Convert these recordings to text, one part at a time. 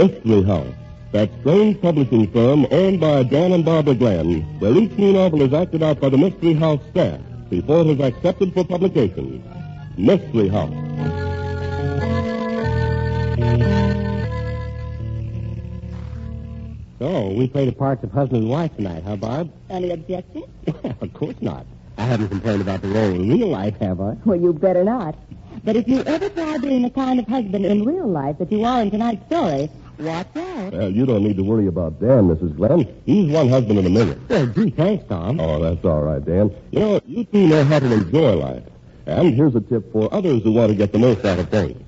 Mystery House, that strange publishing firm owned by Dan and Barbara Glenn, where each new novel is acted out by the Mystery House staff before it is accepted for publication. Mystery House. So, we play the parts of husband and wife tonight, huh, Barb? Any objection? of course not. I haven't complained about the role in real life, have I? Well, you better not. But if you ever try being the kind of husband in real life that you are in tonight's story, watch out. Well, you don't need to worry about Dan, Mrs. Glenn. He's one husband in a million. Well, gee, thanks, Tom. Oh, that's all right, Dan. You know, you two know how to enjoy life. And here's a tip for others who want to get the most out of things.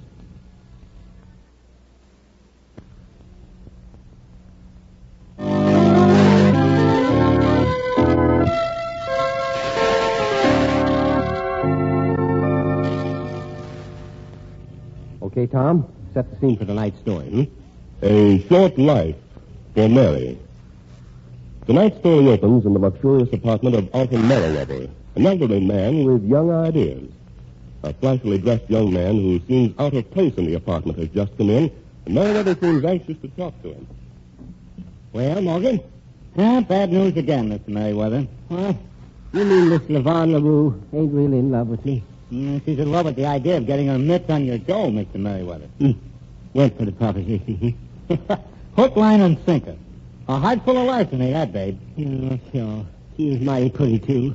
Okay, Tom, set the scene for tonight's story, hmm? A short life for Mary. Tonight's story opens in the luxurious apartment of Arthur Merriweather, an elderly man with young ideas. A flashily dressed young man who seems out of place in the apartment has just come in, and Merriweather seems anxious to talk to him. Well, Morgan? Ah, bad news again, Mr. Merriweather. Well, you mean Miss Levon LaRue ain't really in love with me? Mm, she's in love with the idea of getting her mitts on your dough, Mr. Merriweather. Hmm. Went for the proposition. Hook, line, and sinker. A heart full of larceny, that babe. Yeah, sure. She was mighty pretty, too.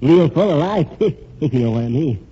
Real full of life, if you know what I mean.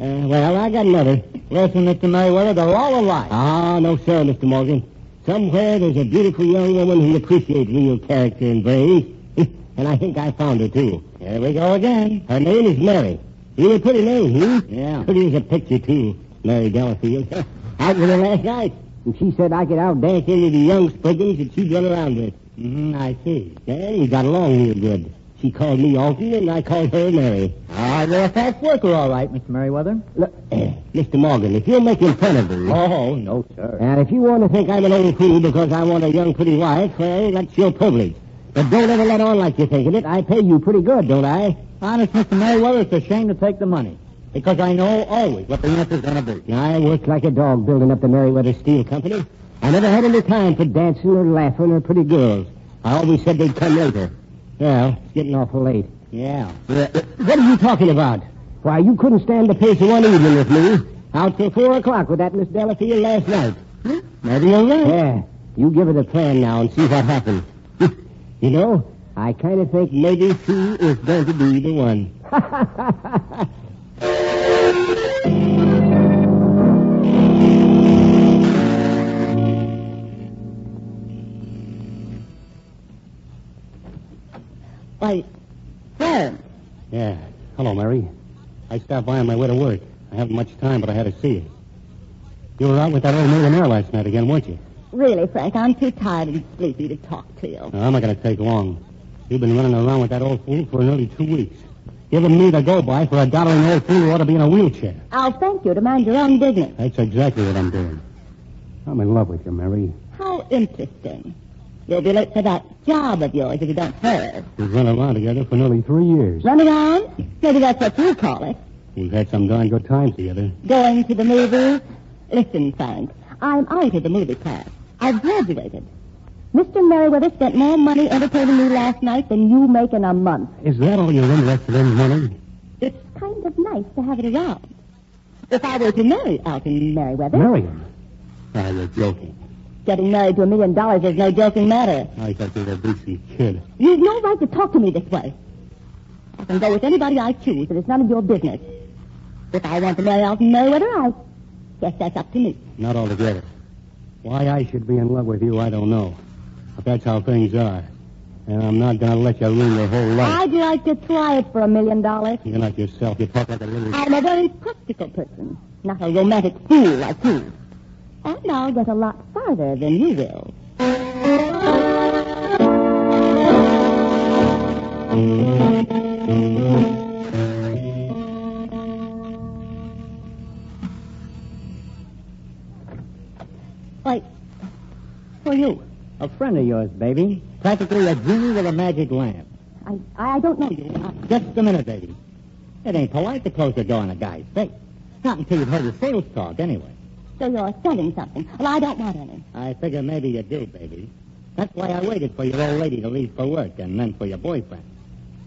Uh, well, I got another. Listen, Mr. Merriweather, they're all alike. Ah, no, sir, Mr. Morgan. Somewhere there's a beautiful young woman who appreciates real character and brains. and I think I found her, too. Here we go again. Her name is Mary. Really pretty name, hmm? Yeah. Pretty as a picture, too. Mary Delafield. Out with her last night. And she said I could out dance any of the young spriggans that she'd run around with. Mm-hmm, I see. We got along real good. She called me Alton, and I called her Mary. Ah, you're a fast worker, all right, Mr. Merriweather. Look, Mr. Morgan, if you're making fun of me... Oh, no, sir. And if you want to think I'm an old fool because I want a young, pretty wife, well, that's your privilege. But don't ever let on like you're thinking it. I pay you pretty good, don't I? Honest, Mr. Merriweather, it's a shame to take the money. Because I know always what the answer's going to be. I worked like a dog building up the Merriweather Steel Company. I never had any time for dancing or laughing or pretty girls. I always said they'd come later. Well, it's getting awful late. Yeah. Uh, what are you talking about? Why, you couldn't stand the pace of one evening with me. Out till four o'clock with that Miss Delafield last night. Maybe you're right. Yeah. You give it a plan now and see what happens. you know, I kind of think maybe she is going to be the one. Why, Clarence. Yeah. Hello, Mary. I stopped by on my way to work. I haven't much time, but I had to see you. You were out with that old millionaire last night again, weren't you? Really, Frank, I'm too tired and sleepy to talk to you. No, I'm not going to take long. You've been running around with that old fool for nearly two weeks. Giving me the go-by for a doddering old fool who ought to be in a wheelchair. I'll thank you to mind your own business. That's exactly what I'm doing. I'm in love with you, Mary. How interesting. You'll be late for that job of yours if you don't hurry. We've run around together for nearly three years. Running around? Maybe that's what you call it. We've had some darn good times together. Going to the movies? Listen, Frank, I'm out of the movie class. I've graduated. Mr. Merriweather spent more money entertaining me last night than you make in a month. Is that all you're interested in, money? It's kind of nice to have it around. If I were to marry Alton Merriweather, Marry him? Ah, you're joking. Getting married to a million dollars is no joking matter. I thought you were a beastly kid. You've no right to talk to me this way. I can go with anybody I choose, and it's none of your business. If I want to marry Alton Merriweather, I guess that's up to me. Not altogether. Why I should be in love with you, I don't know. But that's how things are. And I'm not going to let you ruin your whole life. I'd like to try it for a million dollars. You're not yourself. You talk like a little... I'm a very practical person, not a romantic fool like you. And I'll get a lot farther than you will. Why, who are you? A friend of yours, baby. Practically a genie with a magic lamp. I, I don't know you. Just a minute, baby. It ain't polite to close the door on a guy's face. Not until you've heard the sales talk, anyway. So you're selling something. Well, I don't want any. I figure maybe you do, baby. That's why I waited for your old lady to leave for work and then for your boyfriend.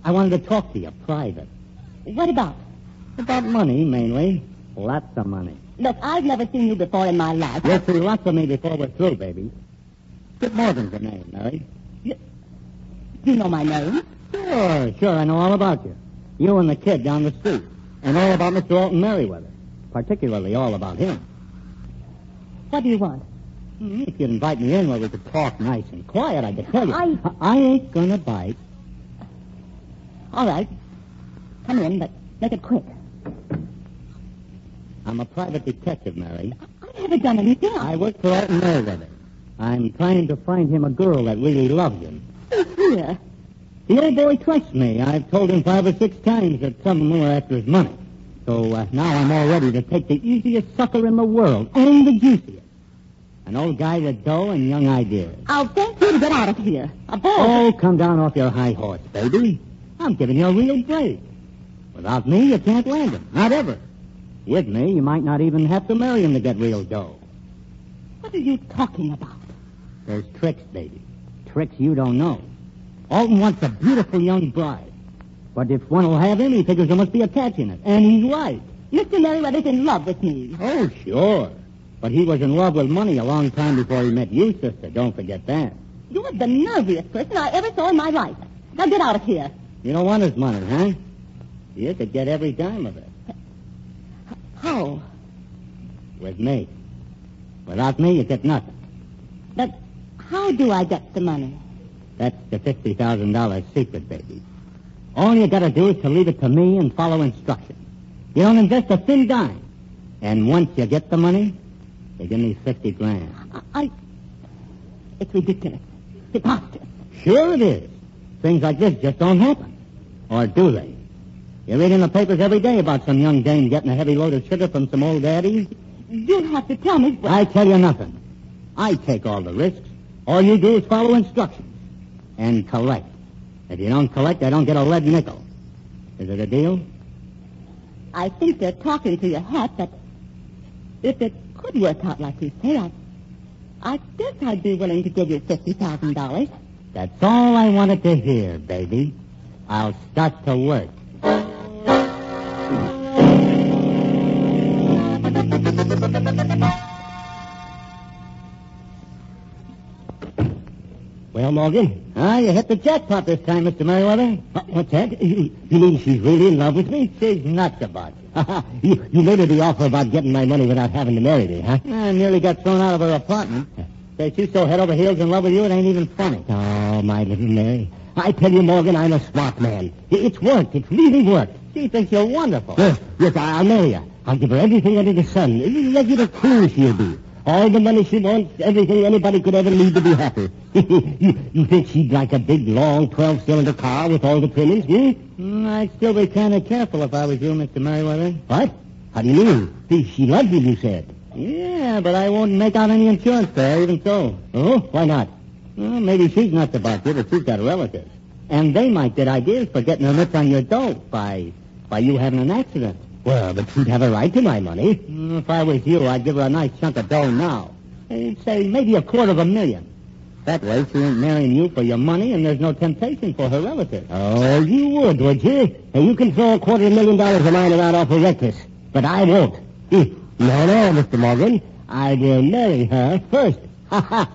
I wanted to talk to you private. What about? About money, mainly. Lots of money. Look, I've never seen you before in my life. You'll see lots of me before we're through, baby. Skip Morgan's the name, Mary. You know my name. Sure, sure, I know all about you. You and the kid down the street. And all about Mr. Alton Merriweather. Particularly all about him. What do you want? Hmm, If you'd invite me in where we could talk nice and quiet, I could tell you. I- I ain't gonna bite. All right. Come in, but make it quick. I'm a private detective, Mary. I haven't done anything. I work for Alton Merriweather. I'm trying to find him a girl that really loves him. Here. The old boy trusts me. I've told him five or six times that some of them are after his money. So uh, now I'm all ready to take the easiest sucker in the world and the juiciest. An old guy with dough and young ideas. I'll thank you to get out of here. A ball. Oh, come down off your high horse, baby. I'm giving you a real break. Without me, you can't land him. Not ever. With me, you might not even have to marry him to get real dough. What are you talking about? There's tricks, baby. Tricks you don't know. Alton wants a beautiful young bride. But if one will have him, he figures there must be a catch in it. And he's right. Mr. Merriweather's in love with me. Oh, sure. But he was in love with money a long time before he met you, sister. Don't forget that. You're the nerviest person I ever saw in my life. Now get out of here. You don't want his money, huh? You could get every dime of it. How? With me. Without me, you get nothing. But how do I get the money? That's the $50,000 secret, baby. All you gotta do is to leave it to me and follow instructions. You don't invest a thin dime. And once you get the money, you give me 50 grand. I... It's ridiculous. Preposterous. Ah. Sure it is. Things like this just don't happen. Or do they? You read in the papers every day about some young dame getting a heavy load of sugar from some old daddy. You'll have to tell me what... I tell you nothing. I take all the risks. All you do is follow instructions. And collect. If you don't collect, I don't get a lead nickel. Is it a deal? I think they're talking to your hat, but if it could work out like you say, I, I guess I'd be willing to give you $50,000. That's all I wanted to hear, baby. I'll start to work. Well, Morgan? Ah, you hit the jackpot this time, Mr. Merriweather. What- What's that? You mean she's really in love with me? She's nuts about you. you, you made her the offer about getting my money without having to marry me, huh? Ah, I nearly got thrown out of her apartment. Say, she's so head over heels in love with you, it ain't even funny. Oh, my little Mary. I tell you, Morgan, I'm a smart man. It's worked. It's really worked. She thinks you're wonderful. Yes, yes, I- I'll marry her. I'll give her everything under the sun. Regular queen she'll be. All the money she wants, everything anybody could ever need to be happy. you, you think she'd like a big, long, 12-cylinder car with all the trimmings, hmm? Mm, I'd still be kind of careful if I was you, Mr. Merriweather. What? How do you mean? See, she loves you, you said. Yeah, but I won't make out any insurance there, even so. Oh, why not? Well, maybe she's nuts about you, but she's got relatives. And they might get ideas for getting her mitts on your dough by, by you having an accident. Well, but she'd have a right to my money. Mm, If I was you, I'd give her a nice chunk of dough now. Say maybe a quarter of a million. That way she ain't marrying you for your money and there's no temptation for her relatives. Oh, you would, would you? You can throw a quarter of a million dollars of mine around awful reckless, but I won't. Hmm. No, no, Mr. Morgan. I will marry her first. Ha ha.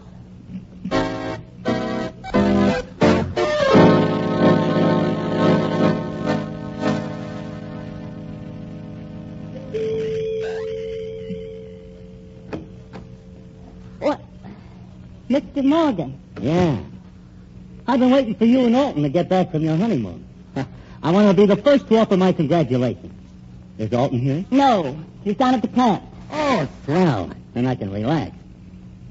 Mr. Morgan. Yeah. I've been waiting for you and Alton to get back from your honeymoon. I want to be the first to offer my congratulations. Is Alton here? No, he's down at the plant. Oh, swell. Then I can relax.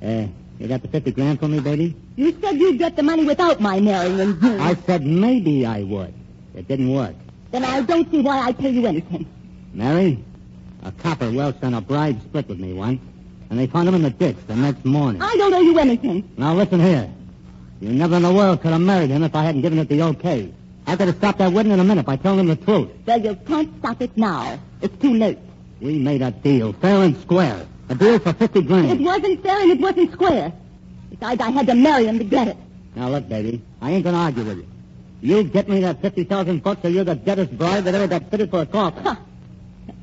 Uh, you got the 50 grand for me, baby? You said you'd get the money without my marrying you. I said maybe I would. It didn't work. Then I don't see why I pay you anything. Mary, a copper welched on a bride split with me once, and they found him in the ditch the next morning. I don't owe you anything. Now listen here. You never in the world could have married him if I hadn't given it the okay. I could have stopped that wedding in a minute by telling him the truth. Well, you can't stop it now. It's too late. We made a deal, fair and square. A deal for 50 grand. It wasn't fair and it wasn't square. Besides, I had to marry him to get it. Now look, baby, I ain't gonna argue with you. You get me that 50,000 bucks or you're the deadest bride that ever got fitted for a coffin. Huh.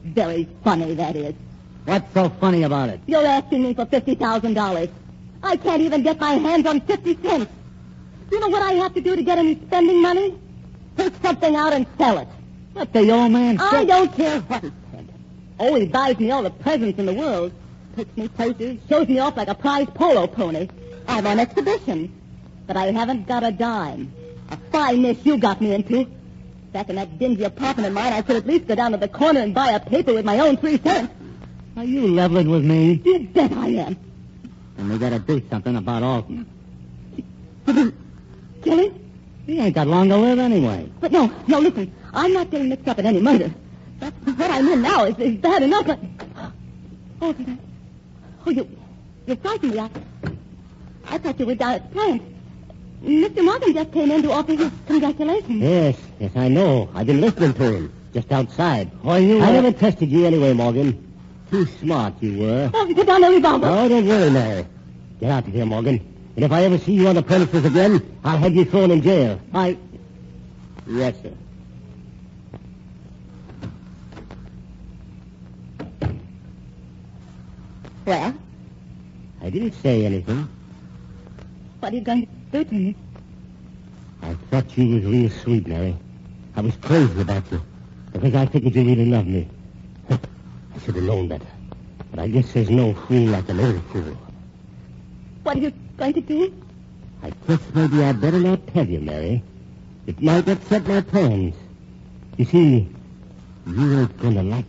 Very funny, that is. What's so funny about it? You're asking me for $50,000. I can't even get my hands on 50 cents. You know what I have to do to get any spending money? Take something out and sell it. What the old man I don't care what he said. Oh, he buys me all the presents in the world. Takes me places, shows me off like a prize polo pony. I'm on exhibition. But I haven't got a dime. A fine mess you got me into. Back in that dingy apartment of mine, I could at least go down to the corner and buy a paper with my own three cents. Are you leveling with me? You bet I am. And we gotta do something about Alton. Kill him? He ain't got long to live anyway. But no, no, listen. I'm not getting mixed up in any murder. That's what I'm in now is, is bad enough, but... Oh, did I... Oh, you... You frightened me. I, I thought you were down at the plant. Mr. Morgan just came in to offer his congratulations. Yes, yes, I know. I've been listening to him. Just outside. Why, you... I uh, never tested you anyway, Morgan. Too smart you were. Oh, put down the revolver. Oh, don't worry, Mary. Get out of here, Morgan. And if I ever see you on the premises again, I'll have you thrown in jail. I... Yes, sir. Well, I didn't say anything. what are you going to do to me? I thought you was real sweet, Mary. I was crazy about you. Because I figured you really loved me. I should have known better. But I guess there's no fool like an old fool. What are you going to do? I guess maybe I'd better not tell you, Mary. It might upset my plans. You see, you ain't gonna like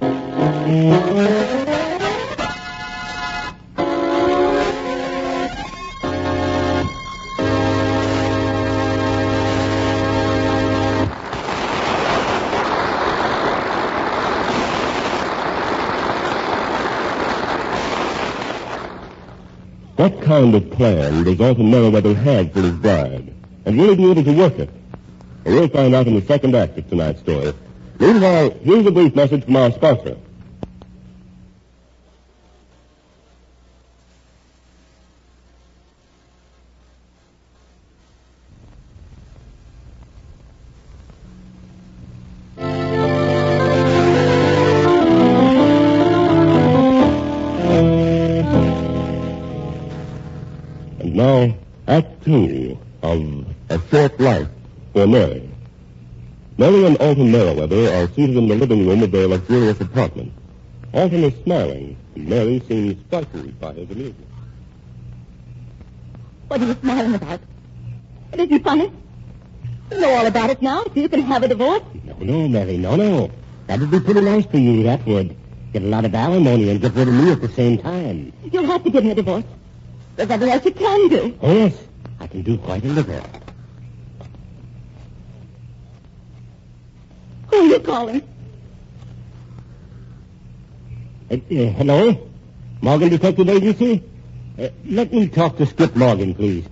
it. Of plan does Alton Merriweather have for his bride? And he be able to work it? We'll find out in the second act of tonight's story. Meanwhile, here's a brief message from our sponsor. Now, Act Two of A Short Life for Mary. Mary and Alton Merriweather are seated in the living room of their luxurious apartment. Alton is smiling, and Mary seems frightened by his amusement. What are you smiling about? It isn't funny. You know all about it now, so you can have a divorce. No, no, Mary, no, no. That'd be pretty nice for you, that would. Get a lot of alimony and get rid of me at the same time. You'll have to give me a divorce. There's nothing else you can do. Oh, yes. I can do quite a little. Who are you calling? Uh, uh, hello? Morgan Detective Agency? Uh, let me talk to Skip Morgan, please.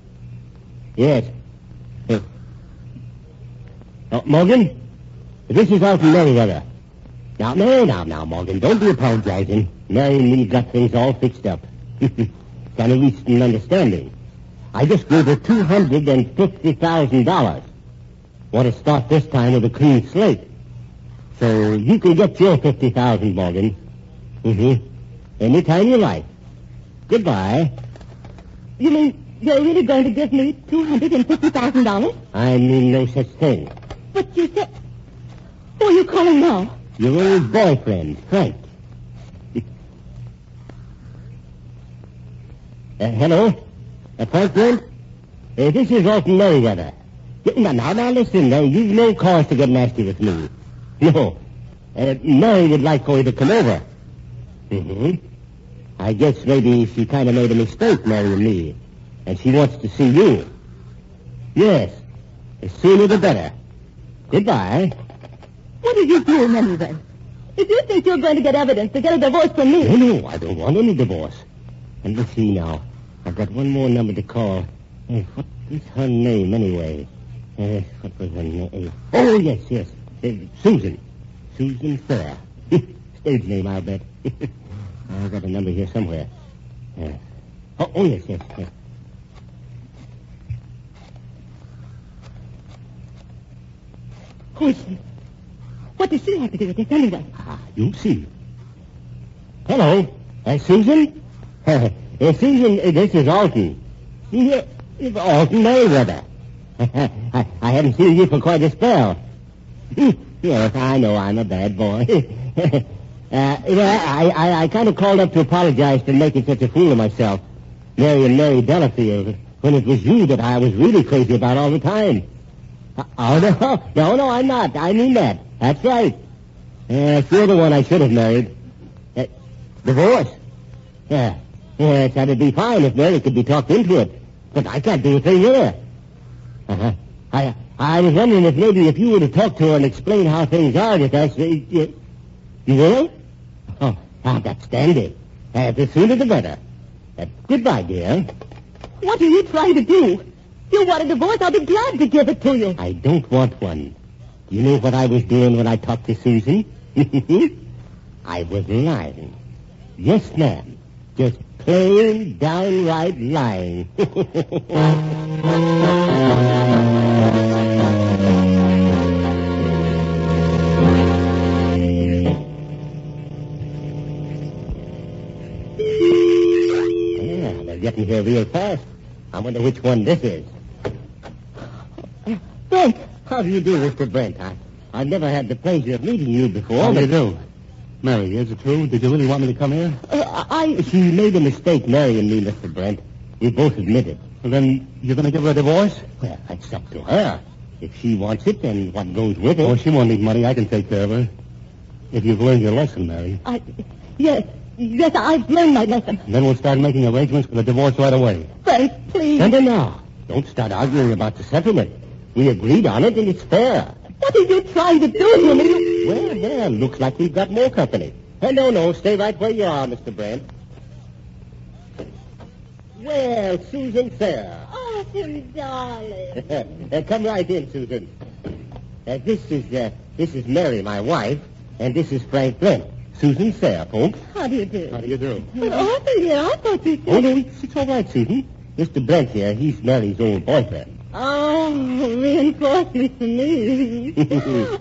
Yes. Uh, oh, Morgan? This is Alton Merriweather. Now, no, now, now, Morgan, don't be apologizing. Mary and me got things all fixed up. kind of reached an understanding. I just gave her two hundred and fifty thousand dollars. Want to start this time with a clean slate. So you can get your fifty thousand, Morgan. Mm-hmm. Anytime you like. Goodbye. You mean you're really going to give me $250,000? I mean no such thing. But you said... Who are you calling now? Your old boyfriend, Frank. Uh, hello? Uh, Brent? Uh, this is Alton Merriweather. Now, now, now, listen. Now, you've no cause to get nasty with me. No. Uh, Mary would like for you to come over. Mm-hmm. I guess maybe she kind of made a mistake marrying me. And she wants to see you. Yes. The sooner the better. Goodbye. What are you doing anyway? If you think you're going to get evidence to get a divorce from me... No, no, I don't want any divorce. And let's see now. I've got one more number to call. Uh, what is her name, anyway? Uh, what was her name? Oh, yes, yes. Uh, Susan. Susan Fair. Stage name, I'll bet. I've got a number here somewhere. Uh, oh, oh, yes, yes, yes. Who is she? What does she have to do with this anyway? Ah, you'll see. Hello. Uh, Susan? Susan, uh, this is Alton. It's Alton Merriweather. I, I haven't seen you for quite a spell. yes, I know I'm a bad boy. uh, I, I, I kind of called up to apologize for making such a fool of myself. Marrying Mary Delafield, when it was you that I was really crazy about all the time. Uh, oh, no, no, no, I'm not. I mean that. That's right. Uh, you're the one I should have married. Uh, divorce? Yeah. Yes, that'd be fine if Mary could be talked into it. But I can't do a thing with her. Uh-huh. I, I was wondering if maybe if you were to talk to her and explain how things are with us, uh, you, you will? Oh, ah, that's dandy. Uh, the sooner the better. Uh, goodbye, dear. What are you trying to do? You want a divorce? I'll be glad to give it to you. I don't want one. You know what I was doing when I talked to Susan? I was lying. Yes, ma'am. Just plain, downright lying. yeah, they're getting here real fast. I wonder which one this is. Brent, how do you do, Mr. Brent? I, I've never had the pleasure of meeting you before. How do you do? Mary, is it true? Did you really want me to come here? Uh, I... She made a mistake marrying me, Mr. Brent. We both admit it. Well, then you're going to give her a divorce? Well, that's up to her. If she wants it, then what goes with it? Oh, she won't need money. I can take care of her. If you've learned your lesson, Mary. I... Yes. Yes, I've learned my lesson. Then we'll start making arrangements for the divorce right away. Frank, please. No, no, no. Don't start arguing about the settlement. We agreed on it, and it's fair. What are you trying to do to me? Well, well, looks like we've got more company. Uh, no, no, stay right where you are, Mr. Brent. Well, Susan Fair. Oh, darling. uh, come right in, Susan. Uh, this is uh, this is Mary, my wife, and this is Frank Brent. Susan Fair, folks. How do you do? How do you do? But Arthur here, I thought you said... Oh, no, it's, it's all right, Susan. Mr. Brent here, he's Mary's old boyfriend. Oh, reinforcements for me.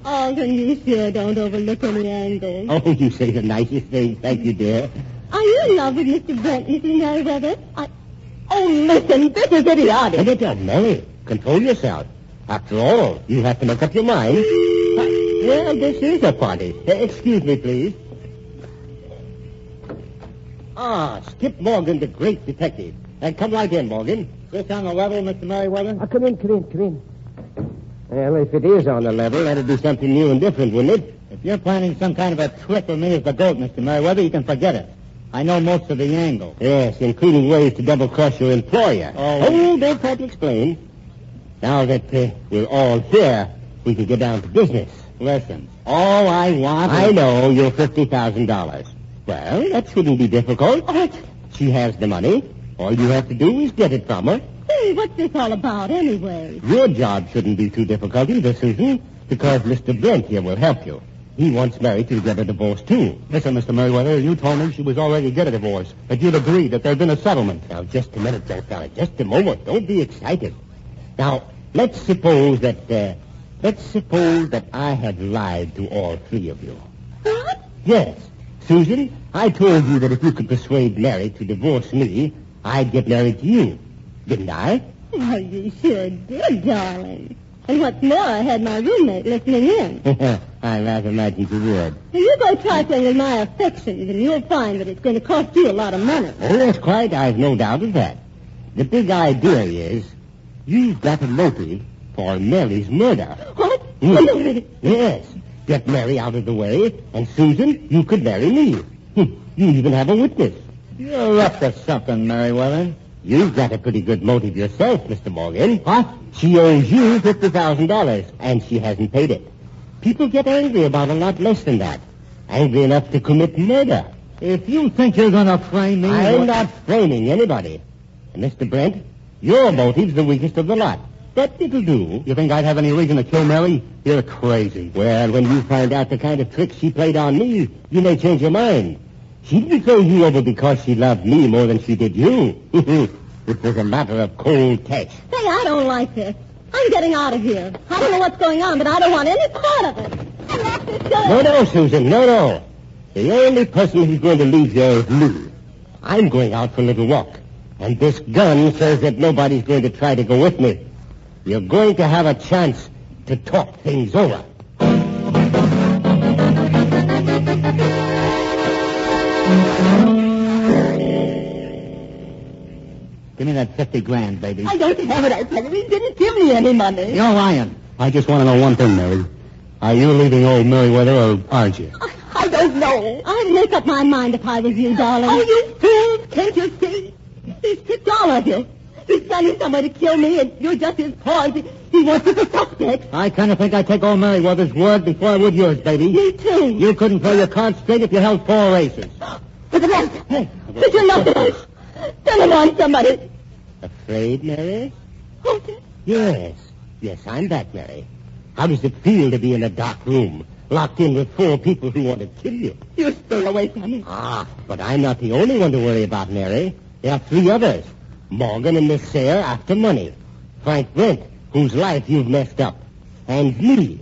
Alton, you sure don't overlook any angles. Oh, you say the nicest things. Thank you, dear. Are you in love with Mr. Brent, Mrs. Merriweather? I... Oh, listen, this is idiotic. And it, Mary, control yourself. After all, you have to make up your mind. Well, this is a party. Uh, excuse me, please. Ah, Skip Morgan, the great detective. Uh, come right in, Morgan. This on the level, Mr. Merriweather? Oh, come in, come in, come in. Well, if it is on the level, that'd be something new and different, wouldn't it? If you're planning some kind of a trick with me as the goat, Mr. Merriweather, you can forget it. I know most of the angles. Yes, including ways to double-cross your employer. Oh. oh don't try to explain. Now that uh, we're all here, we can get down to business. Listen, all I want I is... know you're $50,000. Well, that shouldn't be difficult. She has the money. All you have to do is get it from her. Hey, what's this all about anyway? Your job shouldn't be too difficult either, Susan, because Mr. Brent here will help you. He wants Mary to get a divorce, too. Listen, Mr. Merriweather, you told me she was already get a divorce, but you'd agreed that there'd been a settlement. Now, just a minute, there, fella. Just a moment. Don't be excited. Now, let's suppose that, uh, let's suppose that I had lied to all three of you. What? Yes. Susan, I told you that if you could persuade Mary to divorce me, I'd get married to you. Didn't I? Why, you sure did, darling. And what's more, I had my roommate listening in. I rather imagined you would. You go trifling with my affections, and you'll find that it's going to cost you a lot of money. Oh, that's quite. I've no doubt of that. The big idea is You've got a motive for Mary's murder. What? Hmm. Yes. Get Mary out of the way, and Susan, you could marry me. Hmm. You even have a witness. You're up to something, Merriweather. You've got a pretty good motive yourself, Mr. Morgan. What? She owes you $50,000, and she hasn't paid it. People get angry about a lot less than that. Angry enough to commit murder. If you think you're going to frame me... I'm not framing anybody. And Mr. Brent, your motive's the weakest of the lot. But it'll do. You think I'd have any reason to kill Mary? You're crazy. Well, when you find out the kind of trick she played on me, you may change your mind. She didn't throw you over because she loved me more than she did you. it was a matter of cold cash. Say, I don't like this. I'm getting out of here. I don't know what's going on, but I don't want any part of it. I left this girl. No, no, Susan, no, no. The only person who's going to leave here is me. I'm going out for a little walk. And this gun says that nobody's going to try to go with me. You're going to have a chance to talk things over. Give me that 50 grand, baby. I don't have it, I tell you. He didn't give me any money. You're lying. I just want to know one thing, Mary. Are you leaving old Merriweather or aren't you? I, I don't know. I'd make up my mind if I was you, darling. Oh, you fool! Can't you see? He's tricked all of you. He's planning some way to kill me, and you're just his pawn. He, he wants you for suspect. I kind of think I'd take old Merriweather's word before I would yours, baby. Me too. You couldn't play your cards straight if you held four races. But the rest, did you know this? Send him on somebody. Afraid, Mary? Dear. Yes. Yes, I'm back, Mary. How does it feel to be in a dark room, locked in with four people who want to kill you? You stole away from me. Ah, but I'm not the only one to worry about, Mary. There are three others. Morgan and Miss Fair after money. Frank Brent, whose life you've messed up. And me.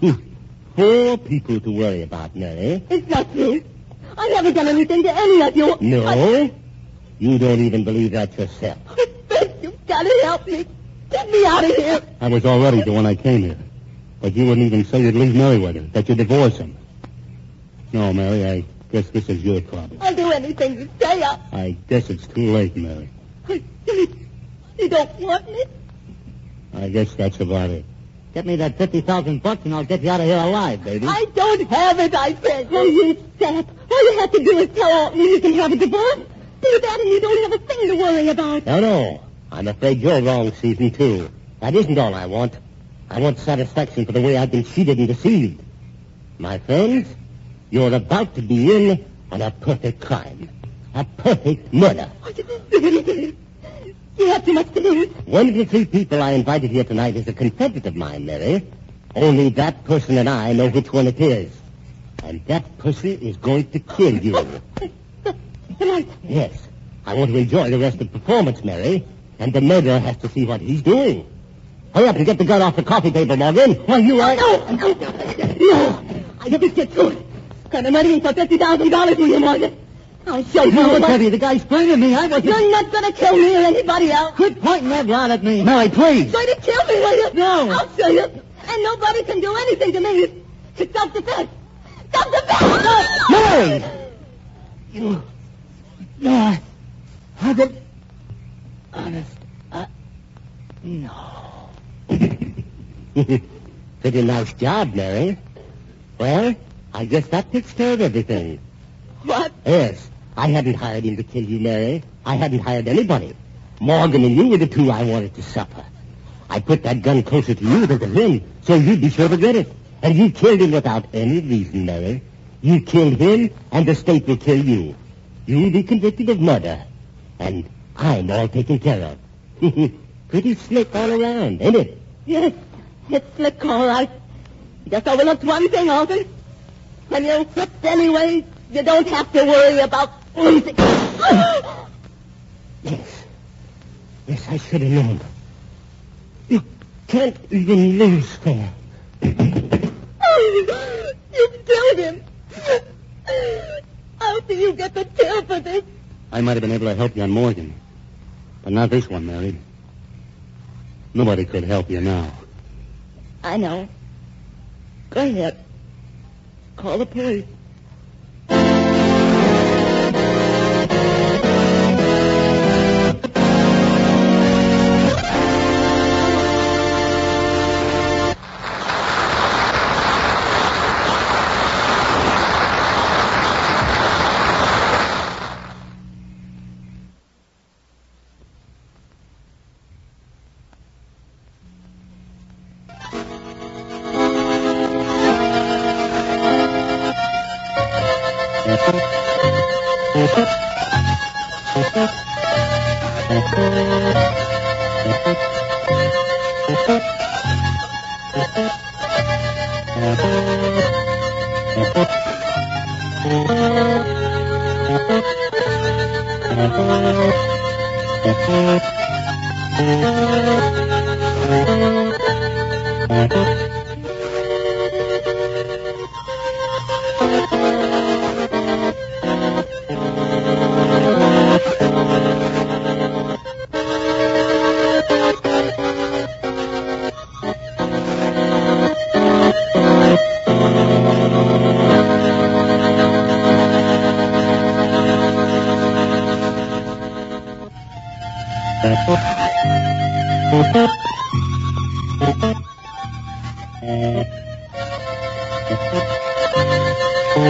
Hmm. Four people to worry about, Mary. It's not true. I never done anything to any of you. No? I, You don't even believe that yourself. To help me. Get me out of here. I was all ready to when I came here. But you wouldn't even say you'd leave Merriweather, that you'd divorce him. No, Mary, I guess this is your problem. I'll do anything to stay I, I guess it's too late, Mary. you don't want me? I guess that's about it. Get me that 50,000 bucks and I'll get you out of here alive, baby. I don't have it, I said. Oh, you sap. All you have to do is tell Alton you can have a divorce. Do that and you don't have a thing to worry about. No, no. I'm afraid you're wrong, Susan, too. That isn't all I want. I want satisfaction for the way I've been cheated and deceived. My friends, you're about to be in on a perfect crime. A perfect murder. You have too much to lose. One of the three people I invited here tonight is a confederate of mine, Mary. Only that person and I know which one it is. And that person is going to kill you. Tonight. Yes. I want to enjoy the rest of the performance, Mary. And the murderer has to see what he's doing. Hurry up and get the gun off the coffee table, Morgan. Why, you are... No, no, no. I never get to it. Gonna marry me for $50,000, will you, Morgan? I'll show you. What- Betty, the guy's blaming me. I wasn't... You're not gonna kill me or anybody else. Quit pointing that rod at me. Mary, please. You're going to kill me, will you? No. I'll show you. And nobody can do anything to me. It's self-defense. Self-defense! Mary! You... No, I... I did... Honest, I... No. Pretty nice job, Mary. Well, I guess that takes care of everything. What? Yes, I hadn't hired him to kill you, Mary. I hadn't hired anybody. Morgan and you were the two I wanted to suffer. I put that gun closer to you than to him, so you'd be sure to get it. And you killed him without any reason, Mary. You killed him, and the state will kill you. You'll be convicted of murder. And I'm all taken care of. Pretty slick all around, ain't it? Yes, it's slick, all right. Just overlooked one thing, Alton. When you're whipped anyway, you don't have to worry about losing. Yes. Yes, I should have known. You can't even lose fair. you killed him. How do you get the kill for this? I might have been able to help you on Morgan. But not this one, Mary. Nobody could help you now. I know. Go ahead. Call the police.